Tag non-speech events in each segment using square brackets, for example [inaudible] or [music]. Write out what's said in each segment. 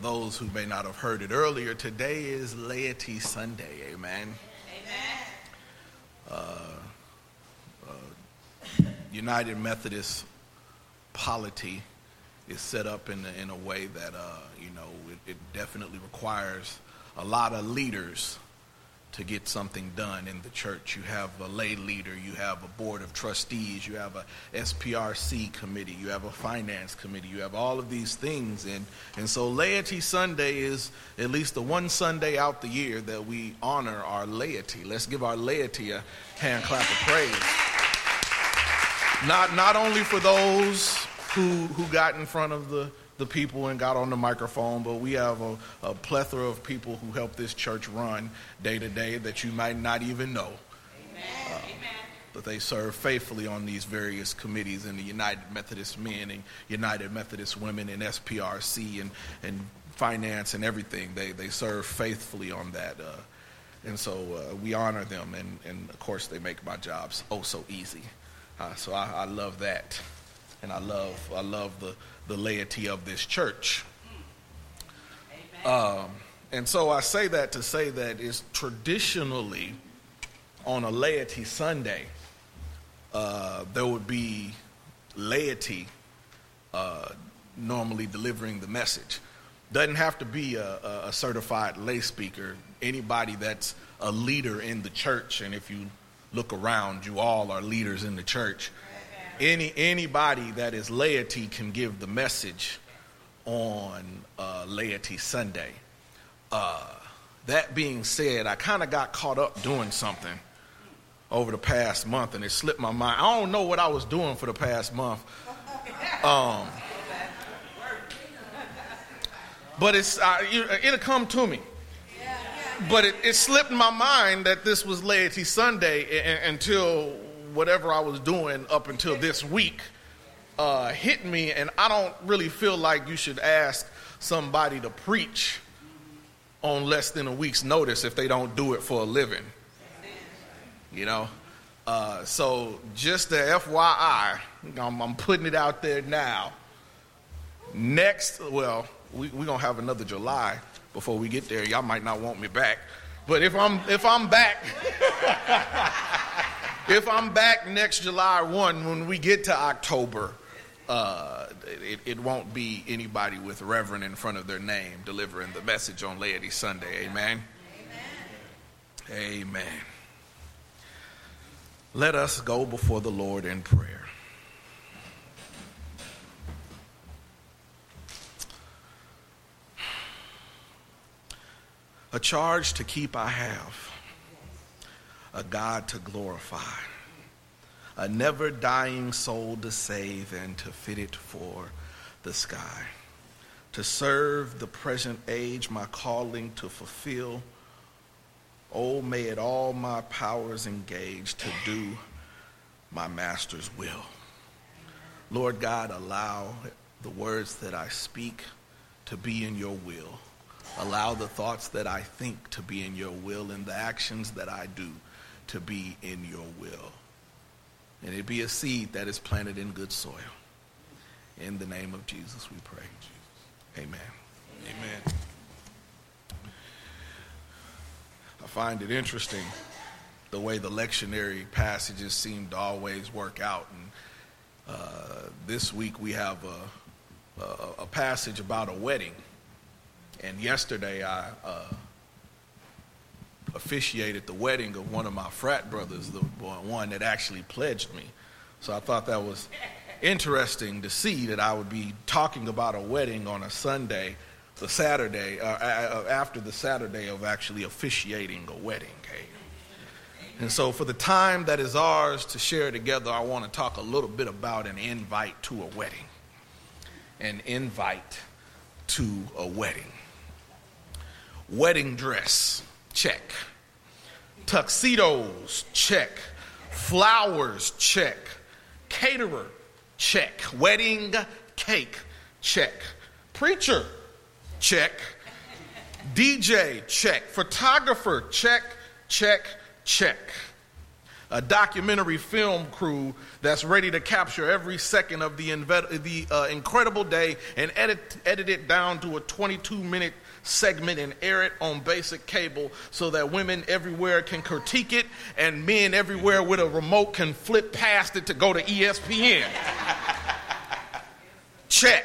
those who may not have heard it earlier, today is Laity Sunday. Amen. Amen. Uh, uh, United Methodist polity is set up in a, in a way that, uh, you know, it, it definitely requires a lot of leaders to get something done in the church. You have a lay leader, you have a board of trustees, you have a SPRC committee, you have a finance committee, you have all of these things. And, and so Laity Sunday is at least the one Sunday out the year that we honor our laity. Let's give our laity a hand clap of praise. Not, not only for those who, who got in front of the the people and got on the microphone, but we have a, a plethora of people who help this church run day to day that you might not even know. Uh, but they serve faithfully on these various committees in the United Methodist Men and United Methodist Women and SPRC and, and finance and everything. They, they serve faithfully on that. Uh, and so uh, we honor them, and, and of course, they make my jobs oh so easy. Uh, so I, I love that. And I love, I love the, the laity of this church. Um, and so I say that to say that it's traditionally on a laity Sunday, uh, there would be laity uh, normally delivering the message. Doesn't have to be a, a, certified lay speaker. Anybody that's a leader in the church, and if you look around, you all are leaders in the church any anybody that is laity can give the message on uh, laity Sunday. Uh, that being said, I kind of got caught up doing something over the past month, and it slipped my mind. I don't know what I was doing for the past month. Um, but it's uh, it'll come to me. But it, it, slipped my mind that this was Laity Sunday until whatever I was doing up until this week uh, hit me, and I don't really feel like you should ask somebody to preach on less than a week's notice if they don't do it for a living. You know? Uh, so, just the FYI, I'm, I'm, putting it out there now. Next, well, we're we going to have another July before we get there. Y'all might not want me back. But if I'm, if I'm back. [laughs] if I'm back next July 1, when we get to October, uh, it, it, won't be anybody with Reverend in front of their name delivering the message on Laity Sunday. Amen? Amen. Amen. Let us go before the Lord in prayer. A charge to keep I have a God to glorify, a never dying soul to save and to fit it for the sky, to serve the present age, my calling to fulfill. Oh, may it all my powers engage to do my master's will. Lord God, allow the words that I speak to be in your will. Allow the thoughts that I think to be in your will and the actions that I do to be in your will. And it be a seed that is planted in good soil. In the name of Jesus, we pray. Amen. Amen. I find it interesting the way the lectionary passages seem to always work out. And uh, this week we have a, a, a, passage about a wedding. And yesterday I uh, officiated the wedding of one of my frat brothers, the one that actually pledged me. So I thought that was interesting to see that I would be talking about a wedding on a Sunday, the Saturday, uh, uh, after the Saturday of actually officiating a wedding. Okay? And so, for the time that is ours to share together, I want to talk a little bit about an invite to a wedding. An invite to a wedding. Wedding dress check. Tuxedos, check. Flowers, check. Caterer, check. Wedding cake, check. Preacher, check. DJ, check. Photographer, check, check, check. A documentary film crew that's ready to capture every second of the, the uh, incredible day and edit, edit it down to a 22 minute segment and air it on basic cable so that women everywhere can critique it and men everywhere with a remote can flip past it to go to ESPN. Check.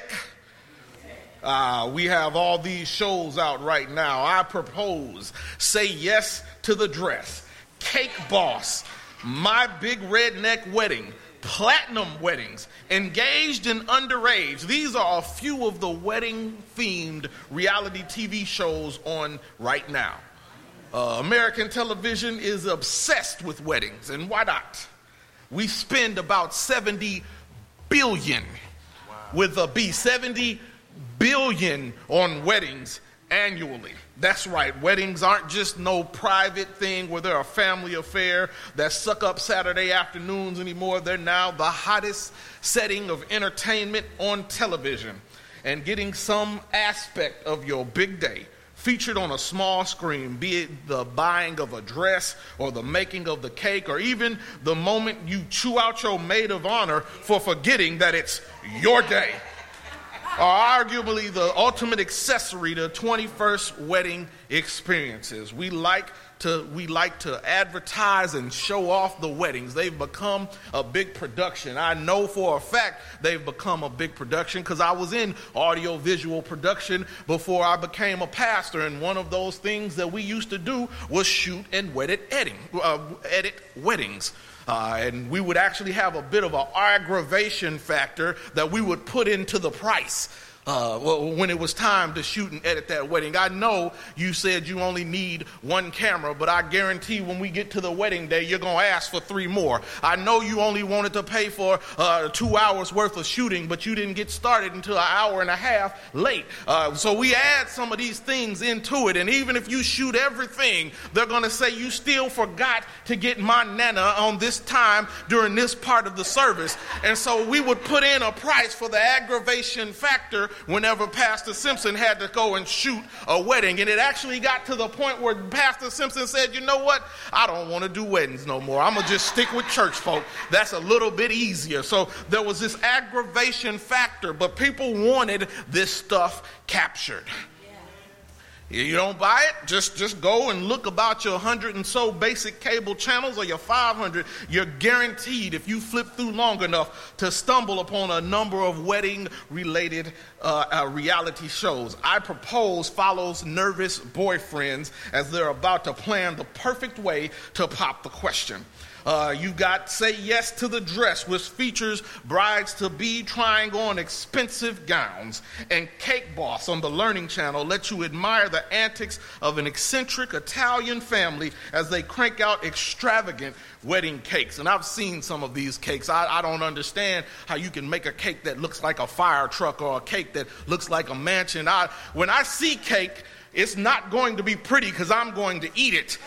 Uh, we have all these shows out right now. I propose Say Yes to the Dress, Cake Boss, My Big Redneck Wedding, Platinum Weddings, Engaged and Underage. These are a few of the wedding themed reality TV shows on right now. Uh, American television is obsessed with weddings, and why not? We spend about 70 billion wow. with a B, 70 billion on weddings annually. That's right. Weddings aren't just no private thing where they're a family affair that suck up Saturday afternoons anymore. They're now the hottest setting of entertainment on television. And getting some aspect of your big day featured on a small screen, be it the buying of a dress or the making of the cake or even the moment you chew out your maid of honor for forgetting that it's your day are arguably the ultimate accessory to 21st wedding experiences. We like to we like to advertise and show off the weddings. They've become a big production. I know for a fact they've become a big production because I was in audio visual production before I became a pastor, and one of those things that we used to do was shoot and edit, uh, edit weddings. Uh, and we would actually have a bit of an aggravation factor that we would put into the price uh, when it was time to shoot and edit that wedding. I know you said you only need one camera, but I guarantee when we get to the wedding day, you're going to ask for three more. I know you only wanted to pay for uh, two hours worth of shooting, but you didn't get started until an hour and a half late. Uh, so we add some of these things into it, and even if you shoot everything, they're going to say you still forgot to get my nana on this time during this part of the service. And so we would put in a price for the aggravation factor whenever Pastor Simpson had to go and shoot a wedding. And it actually got to the point where Pastor Simpson said, You know what? I don't want to do weddings no more. I'm going to just stick with church folk. That's a little bit easier. So there was this aggravation factor, but people wanted this stuff captured. You don't buy it, just, just go and look about your 100 and so basic cable channels or your 500. You're guaranteed, if you flip through long enough, to stumble upon a number of wedding related uh, uh, reality shows. I Propose follows nervous boyfriends as they're about to plan the perfect way to pop the question. Uh, you got Say Yes to the Dress, which features brides to be trying on expensive gowns. And Cake Boss on the Learning Channel lets you admire the antics of an eccentric Italian family as they crank out extravagant wedding cakes. And I've seen some of these cakes. I, I don't understand how you can make a cake that looks like a fire truck or a cake that looks like a mansion. I, when I see cake, it's not going to be pretty because I'm going to eat it.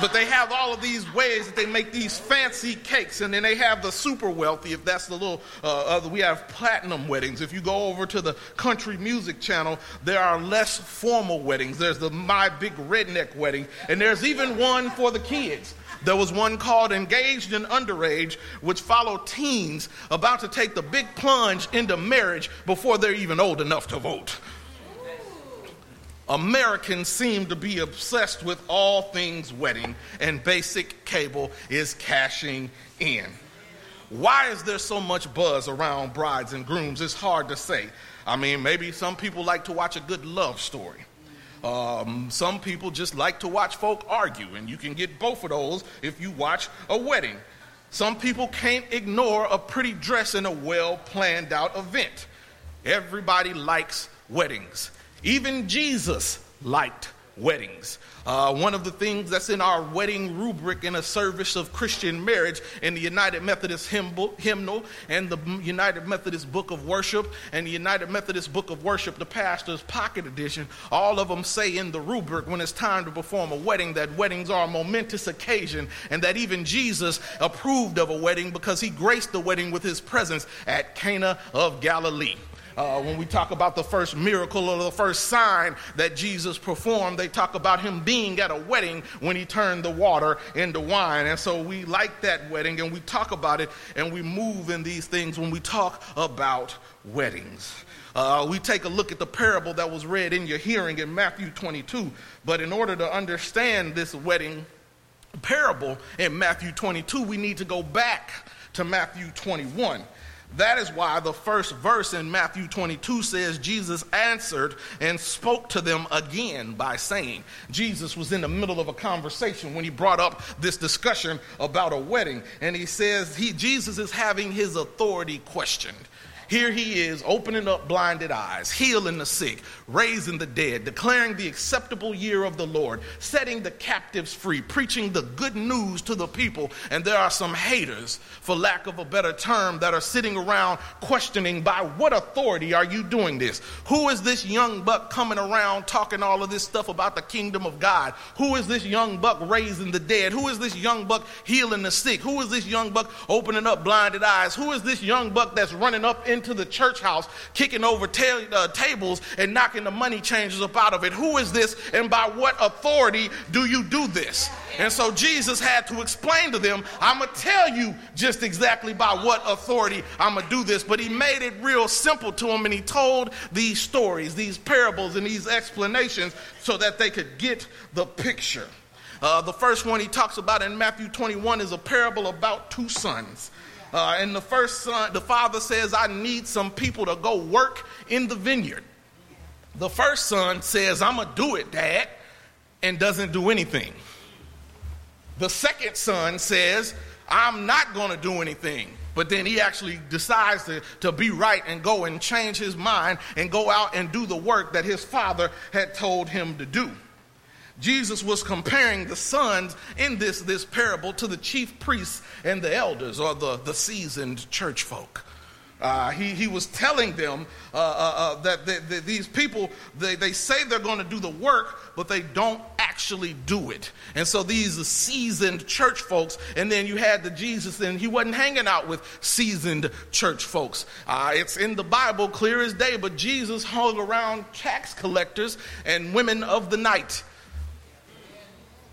But they have all of these ways that they make these fancy cakes, and then they have the super wealthy. If that's the little, uh, other, we have platinum weddings. If you go over to the country music channel, there are less formal weddings. There's the My Big Redneck Wedding, and there's even one for the kids. There was one called Engaged and Underage, which followed teens about to take the big plunge into marriage before they're even old enough to vote. Americans seem to be obsessed with all things wedding, and basic cable is cashing in. Why is there so much buzz around brides and grooms? It's hard to say. I mean, maybe some people like to watch a good love story. Um, some people just like to watch folk argue, and you can get both of those if you watch a wedding. Some people can't ignore a pretty dress in a well planned out event. Everybody likes weddings. Even Jesus liked weddings. Uh, one of the things that's in our wedding rubric in a service of Christian marriage in the United Methodist hymnal and the United Methodist Book of Worship and the United Methodist Book of Worship, the Pastor's Pocket Edition, all of them say in the rubric when it's time to perform a wedding that weddings are a momentous occasion and that even Jesus approved of a wedding because he graced the wedding with his presence at Cana of Galilee. Uh, when we talk about the first miracle or the first sign that Jesus performed, they talk about him being at a wedding when he turned the water into wine. And so we like that wedding and we talk about it and we move in these things when we talk about weddings. Uh, we take a look at the parable that was read in your hearing in Matthew 22. But in order to understand this wedding parable in Matthew 22, we need to go back to Matthew 21. That is why the first verse in Matthew 22 says, Jesus answered and spoke to them again by saying, Jesus was in the middle of a conversation when he brought up this discussion about a wedding. And he says, he, Jesus is having his authority questioned. Here he is opening up blinded eyes, healing the sick, raising the dead, declaring the acceptable year of the Lord, setting the captives free, preaching the good news to the people. And there are some haters, for lack of a better term, that are sitting around questioning by what authority are you doing this? Who is this young buck coming around talking all of this stuff about the kingdom of God? Who is this young buck raising the dead? Who is this young buck healing the sick? Who is this young buck opening up blinded eyes? Who is this young buck that's running up into into the church house, kicking over ta- uh, tables and knocking the money changers up out of it. Who is this, and by what authority do you do this? And so Jesus had to explain to them, I'm going to tell you just exactly by what authority I'm going to do this. But he made it real simple to them and he told these stories, these parables, and these explanations so that they could get the picture. Uh, the first one he talks about in Matthew 21 is a parable about two sons. Uh, and the first son, the father says, I need some people to go work in the vineyard. The first son says, I'm going to do it, dad, and doesn't do anything. The second son says, I'm not going to do anything. But then he actually decides to, to be right and go and change his mind and go out and do the work that his father had told him to do. Jesus was comparing the sons in this, this parable to the chief priests and the elders or the, the seasoned church folk. Uh, he, he was telling them uh, uh, uh that they, these people, they, they say they're going to do the work, but they don't actually do it. And so these seasoned church folks, and then you had the Jesus, and he wasn't hanging out with seasoned church folks. Uh, it's in the Bible, clear as day, but Jesus hung around tax collectors and women of the night.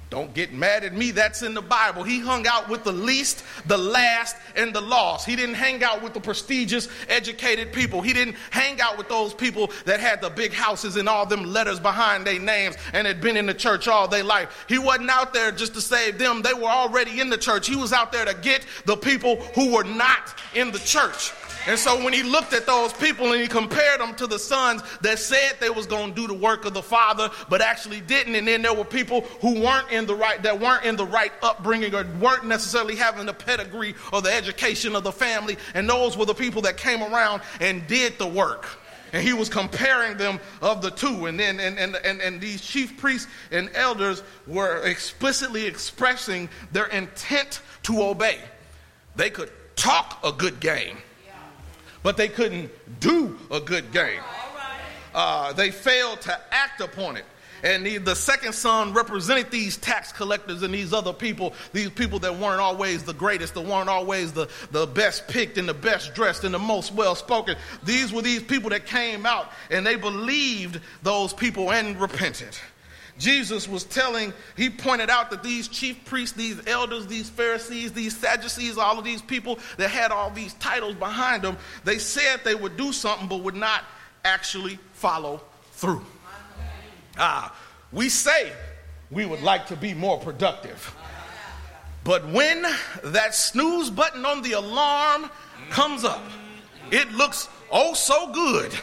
Don't get mad at me. That's in the Bible. He hung out with the least, the last, and the lost. He didn't hang out with the prestigious, educated people. He didn't hang out with those people that had the big houses and all them letters behind their names and had been in the church all their life. He wasn't out there just to save them. They were already in the church. He was out there to get the people who were not in the church. And so when he looked at those people and he compared them to the sons that said they was going to do the work of the father but actually didn't and then there were people who weren't in the right that weren't in the right upbringing or weren't necessarily having the pedigree or the education of the family and those were the people that came around and did the work. And he was comparing them of the two. And then and, and, and, and these chief priests and elders were explicitly expressing their intent to obey. They could talk a good game but they couldn't do a good game. Uh, they failed to act upon it. And the, the, second son represented these tax collectors and these other people, these people that weren't always the greatest, that weren't always the, the best picked and the best dressed and the most well spoken. These were these people that came out and they believed those people and repented. Jesus was telling, he pointed out that these chief priests, these elders, these Pharisees, these Sadducees, all of these people that had all these titles behind them, they said they would do something but would not actually follow through. Ah, we say we would like to be more productive. But when that snooze button on the alarm comes up, it looks oh so good,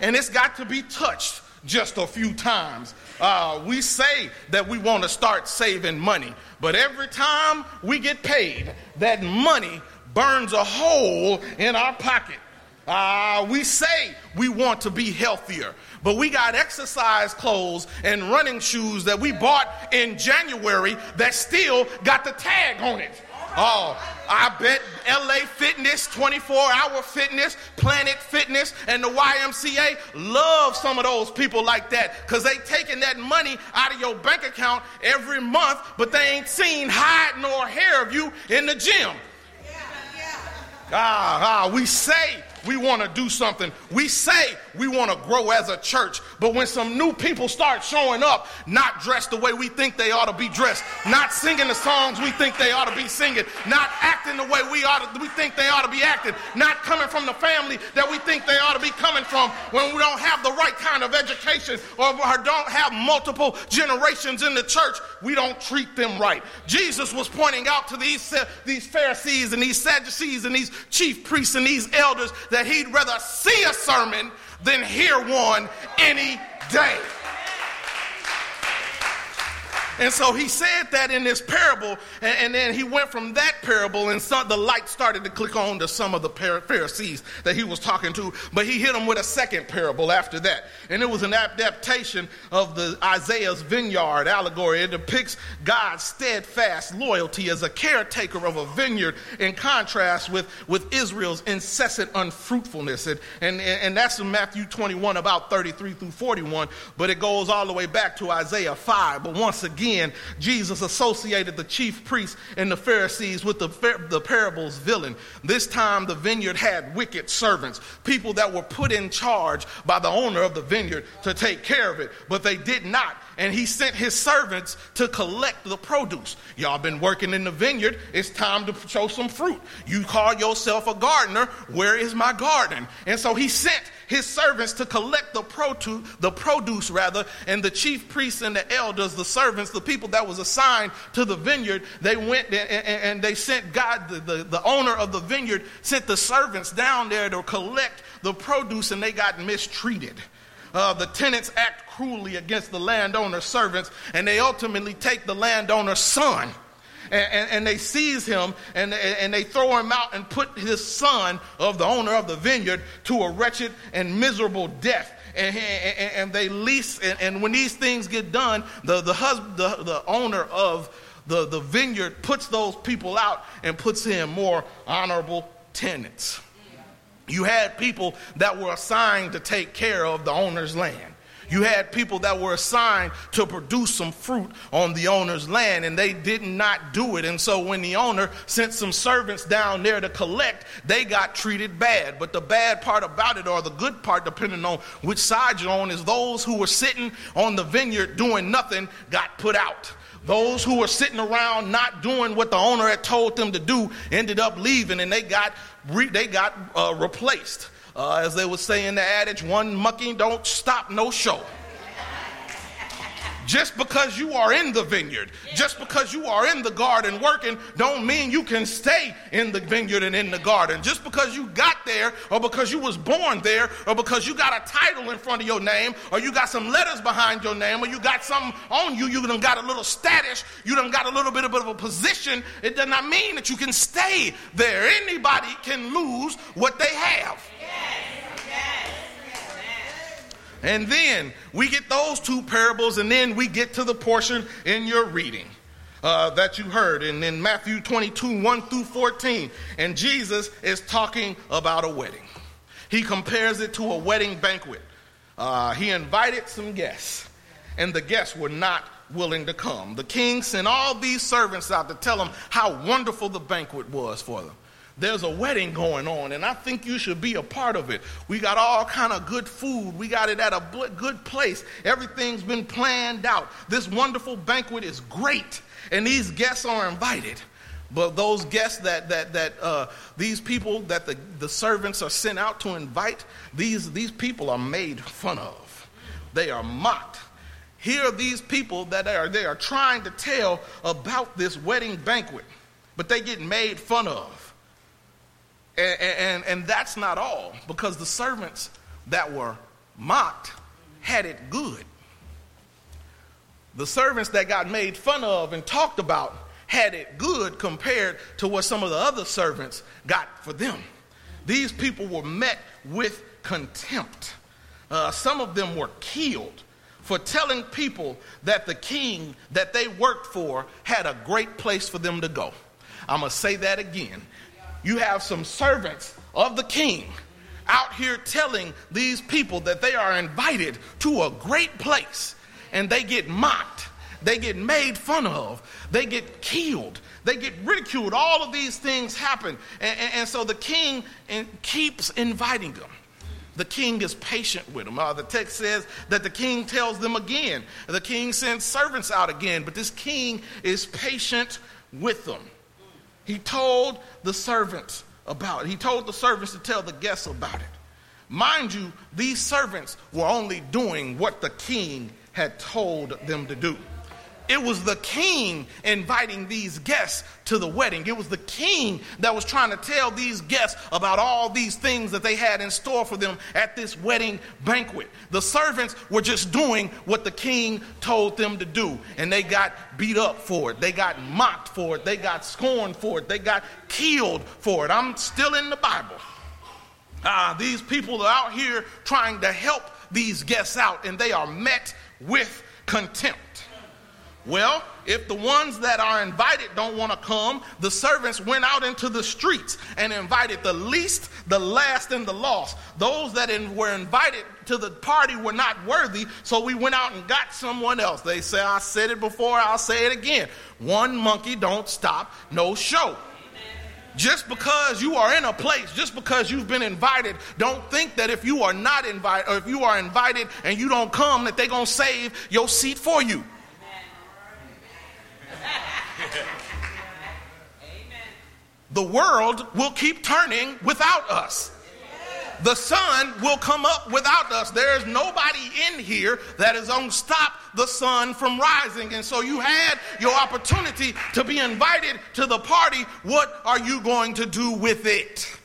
and it's got to be touched just a few times. Uh, we say that we want to start saving money, but every time we get paid, that money burns a hole in our pocket. Uh, we say we want to be healthier, but we got exercise clothes and running shoes that we bought in January that still got the tag on it. Oh, I bet LA Fitness, 24 Hour Fitness, Planet Fitness, and the YMCA love some of those people like that because they taking that money out of your bank account every month, but they ain't seen hide nor hair of you in the gym. Ah, ah, we say we want to do something. We say we want to grow as a church, but when some new people start showing up, not dressed the way we think they ought to be dressed, not singing the songs we think they ought to be singing, not acting the way we ought to, we think they ought to be acting, not coming from the family that we think they ought to be coming from, when we don't have the right kind of education or, don't have multiple generations in the church, we don't treat them right. Jesus was pointing out to these, these Pharisees and these Sadducees and these chief priests and these elders that he'd rather see a sermon than hear one any day. And so he said that in this parable, and, and then he went from that parable, and the light started to click on to some of the Pharisees that he was talking to. But he hit them with a second parable after that, and it was an adaptation of the Isaiah's vineyard allegory. It depicts God's steadfast loyalty as a caretaker of a vineyard, in contrast with, with Israel's incessant unfruitfulness. And, and, and that's in Matthew 21, about 33 through 41. But it goes all the way back to Isaiah 5. But once again again, Jesus associated the chief priests and the Pharisees with the, the parable's villain. This time, the vineyard had wicked servants, people that were put in charge by the owner of the vineyard to take care of it, but they did not and he sent his servants to collect the produce. Y'all been working in the vineyard, it's time to show some fruit. You call yourself a gardener, where is my garden? And so he sent his servants to collect the produce, the produce rather, and the chief priests and the elders, the servants, the people that was assigned to the vineyard, they went and, and they sent God, the, the, the owner of the vineyard, sent the servants down there to collect the produce and they got mistreated. Uh, the tenants act cruelly against the landowner's servants, and they ultimately take the landowner's son. And, and, and, they seize him and, and they throw him out and put his son of the owner of the vineyard to a wretched and miserable death. And, and, and they lease, and, when these things get done, the, the, husband, the, the owner of the, the vineyard puts those people out and puts in more honorable tenants. You had people that were assigned to take care of the owner's land. You had people that were assigned to produce some fruit on the owner's land, and they did not do it. And so, when the owner sent some servants down there to collect, they got treated bad. But the bad part about it, or the good part, depending on which side you're on, is those who were sitting on the vineyard doing nothing got put out. Those who were sitting around not doing what the owner had told them to do ended up leaving, and they got re- they got uh, replaced. Uh, as they would say in the adage, one mucking don't stop no show. Just because you are in the vineyard, just because you are in the garden working, don't mean you can stay in the vineyard and in the garden. Just because you got there, or because you was born there, or because you got a title in front of your name, or you got some letters behind your name, or you got something on you, you done got a little status, you done got a little bit of a position, it does not mean that you can stay there. Anybody can lose what they have. And then we get those two parables, and then we get to the portion in your reading uh, that you heard in, Matthew 22 1 through 14. And Jesus is talking about a wedding. He compares it to a wedding banquet. Uh, he invited some guests, and the guests were not willing to come. The king sent all these servants out to tell them how wonderful the banquet was for them there's a wedding going on and i think you should be a part of it. We got all kind of good food. We got it at a good place. Everything's been planned out. This wonderful banquet is great and these guests are invited. But those guests that that that uh, these people that the, the servants are sent out to invite these these people are made fun of. They are mocked. Here are these people that are they are trying to tell about this wedding banquet but they get made fun of and, and, and that's not all, because the servants that were mocked had it good. The servants that got made fun of and talked about had it good compared to what some of the other servants got for them. these people were met with contempt. Uh, some of them were killed for telling people that the king that they worked for had a great place for them to go. I'm going to say that again. You have some servants of the king out here telling these people that they are invited to a great place and they get mocked, they get made fun of, they get killed, they get ridiculed. All of these things happen. And, and, and so the king keeps inviting them. The king is patient with them. Uh, the text says that the king tells them again. The king sends servants out again, but this king is patient with them. He told the servants about it. He told the servants to tell the guests about it. Mind you, these servants were only doing what the king had told them to do. It was the king inviting these guests to the wedding. It was the king that was trying to tell these guests about all these things that they had in store for them at this wedding banquet. The servants were just doing what the king told them to do, and they got beat up for it. They got mocked for it. They got scorned for it. They got killed for it. I'm still in the Bible. Ah, these people are out here trying to help these guests out, and they are met with contempt. Well, if the ones that are invited don't want to come, the servants went out into the streets and invited the least, the last, and the lost. Those that in, were invited to the party were not worthy, so we went out and got someone else. They say, I said it before, I'll say it again. One monkey don't stop, no show. Just because you are in a place, just because you've been invited, don't think that if you are not invited, or if you are invited and you don't come, that they're going to save your seat for you. The world will keep turning without us. The sun will come up without us. There is nobody in here that is going to stop the sun from rising. And so you had your opportunity to be invited to the party. What are you going to do with it?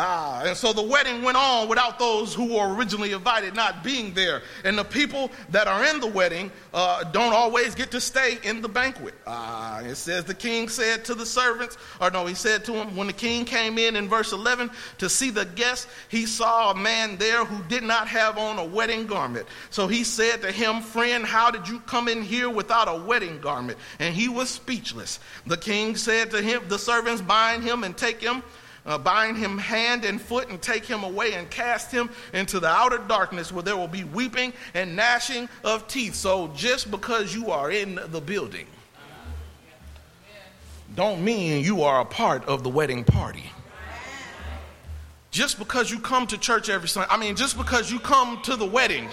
Ah, and so the wedding went on without those who were originally invited not being there. And the people that are in the wedding uh, don't always get to stay in the banquet. Ah, it says the king said to the servants, or no, he said to him, when the king came in in verse 11 to see the guests, he saw a man there who did not have on a wedding garment. So he said to him, Friend, how did you come in here without a wedding garment? And he was speechless. The king said to him, The servants bind him and take him uh, bind him hand and foot and take him away and cast him into the outer darkness where there will be weeping and gnashing of teeth. So just because you are in the building, don't mean you are a part of the wedding party. Just because you come to church every Sunday, I mean, just because you come to the wedding,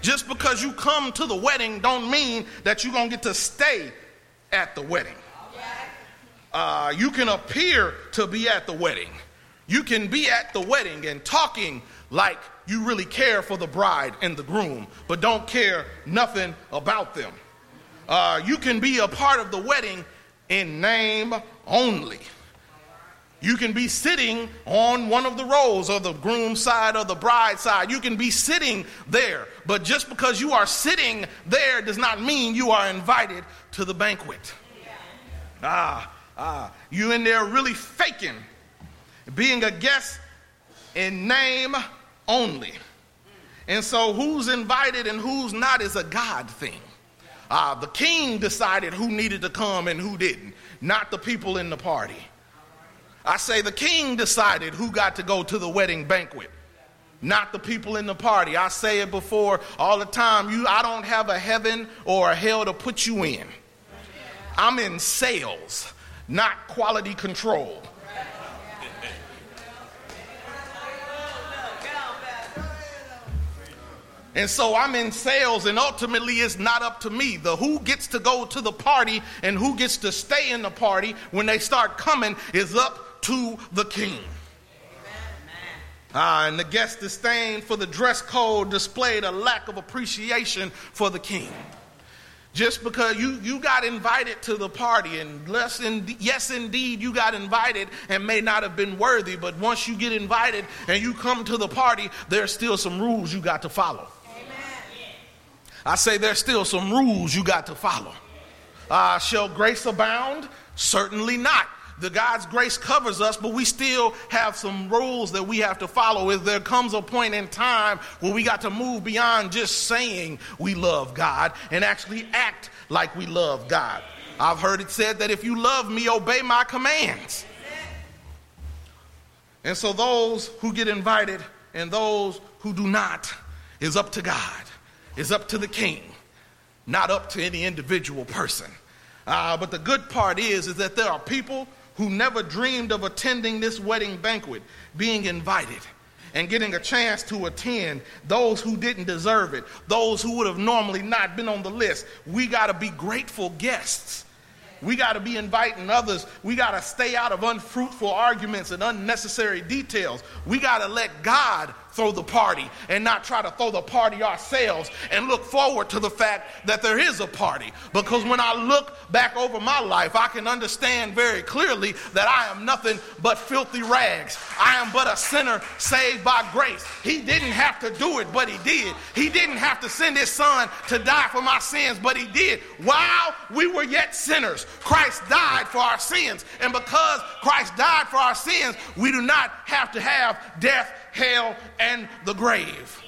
just because you come to the wedding don't mean that you're going to get to stay at the wedding uh, you can appear to be at the wedding. You can be at the wedding and talking like you really care for the bride and the groom, but don't care nothing about them. Uh, you can be a part of the wedding in name only. You can be sitting on one of the rows of the groom side or the bride side. You can be sitting there, but just because you are sitting there does not mean you are invited to the banquet. Ah, Ah, you in there really faking being a guest in name only. And so, who's invited and who's not is a God thing. Uh, the king decided who needed to come and who didn't, not the people in the party. I say the king decided who got to go to the wedding banquet, not the people in the party. I say it before all the time. You, I don't have a heaven or a hell to put you in. I'm in sales not quality control. And so I'm in sales, and ultimately it's not up to me. The who gets to go to the party and who gets to stay in the party when they start coming is up to the king. Ah, and the guest disdain for the dress code displayed a lack of appreciation for the king just because you, you got invited to the party and less in, yes indeed you got invited and may not have been worthy but once you get invited and you come to the party there's still some rules you got to follow. Amen. i say there's still some rules you got to follow. Uh, shall grace abound? Certainly not the God's grace covers us, but we still have some rules that we have to follow. If there comes a point in time where we got to move beyond just saying we love God and actually act like we love God. I've heard it said that if you love me, obey my commands. And so those who get invited and those who do not is up to God, is up to the king, not up to any individual person. Uh, but the good part is, is that there are people who never dreamed of attending this wedding banquet, being invited and getting a chance to attend those who didn't deserve it, those who would have normally not been on the list. We got to be grateful guests. We got to be inviting others. We got to stay out of unfruitful arguments and unnecessary details. We got to let God throw the party and not try to throw the party ourselves and look forward to the fact that there is a party. Because when I look back over my life, I can understand very clearly that I am nothing but filthy rags. I am but a sinner saved by grace. He didn't have to do it, but he did. He didn't have to send his son to die for my sins, but he did. While we were yet sinners, Christ died for our sins. And because Christ died for our sins, we do not have to have death hell, and the grave.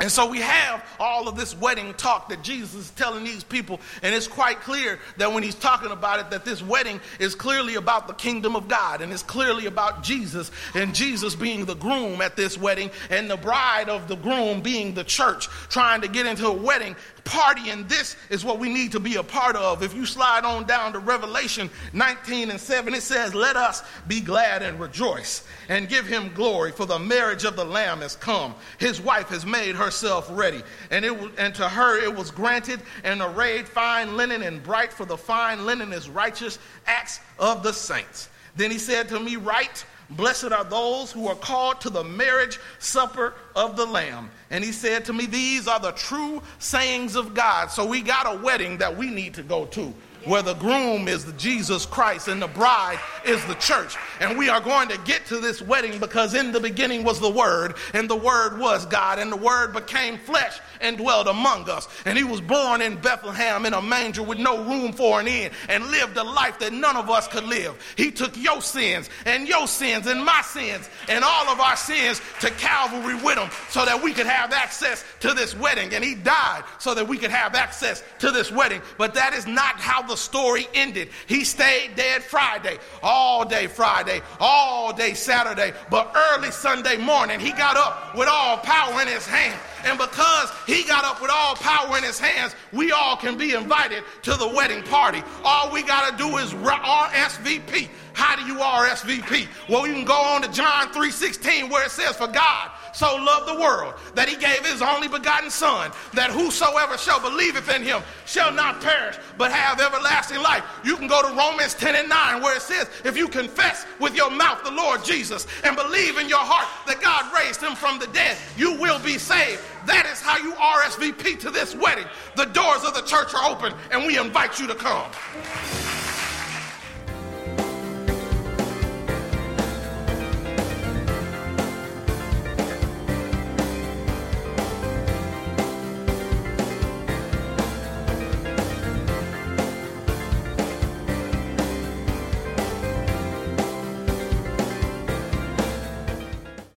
And so we have all of this wedding talk that Jesus is telling these people, and it's quite clear that when he's talking about it, that this wedding is clearly about the kingdom of God, and it's clearly about Jesus, and Jesus being the groom at this wedding, and the bride of the groom being the church, trying to get into a wedding party, and this is what we need to be a part of. If you slide on down to Revelation 19 and 7, it says, Let us be glad and rejoice and give him glory, for the marriage of the Lamb has come. His wife has made herself ready, and, it, and to her it was granted and arrayed fine linen and bright, for the fine linen is righteous acts of the saints. Then he said to me, Write, Blessed are those who are called to the marriage supper of the Lamb. And he said to me, These are the true sayings of God. So we got a wedding that we need to go to where the groom is Jesus Christ and the bride is the church. And we are going to get to this wedding because in the beginning was the Word, and the Word was God, and the Word became flesh and dwelled among us. And he was born in Bethlehem in a manger with no room for an inn and lived a life that none of us could live. He took your sins and your sins and my sins and all of our sins to Calvary with him so that we could have access to this wedding. And he died so that we could have access to this wedding. But that is not how the story ended. He stayed dead Friday, all day Friday, all day Saturday, but early Sunday morning, he got up with all power in his hand. And because he got up with all power in his hands, we all can be invited to the wedding party. All we got to do is RSVP. How do you RSVP? Well, you can go on to John 3:16 where it says, "For God so loved the world that he gave his only begotten Son, that whosoever shall believeth in him shall not perish, but have everlasting life. You can go to Romans 10 and 9, where it says, If you confess with your mouth the Lord Jesus and believe in your heart that God raised him from the dead, you will be saved. That is how you RSVP to this wedding. The doors of the church are open, and we invite you to come.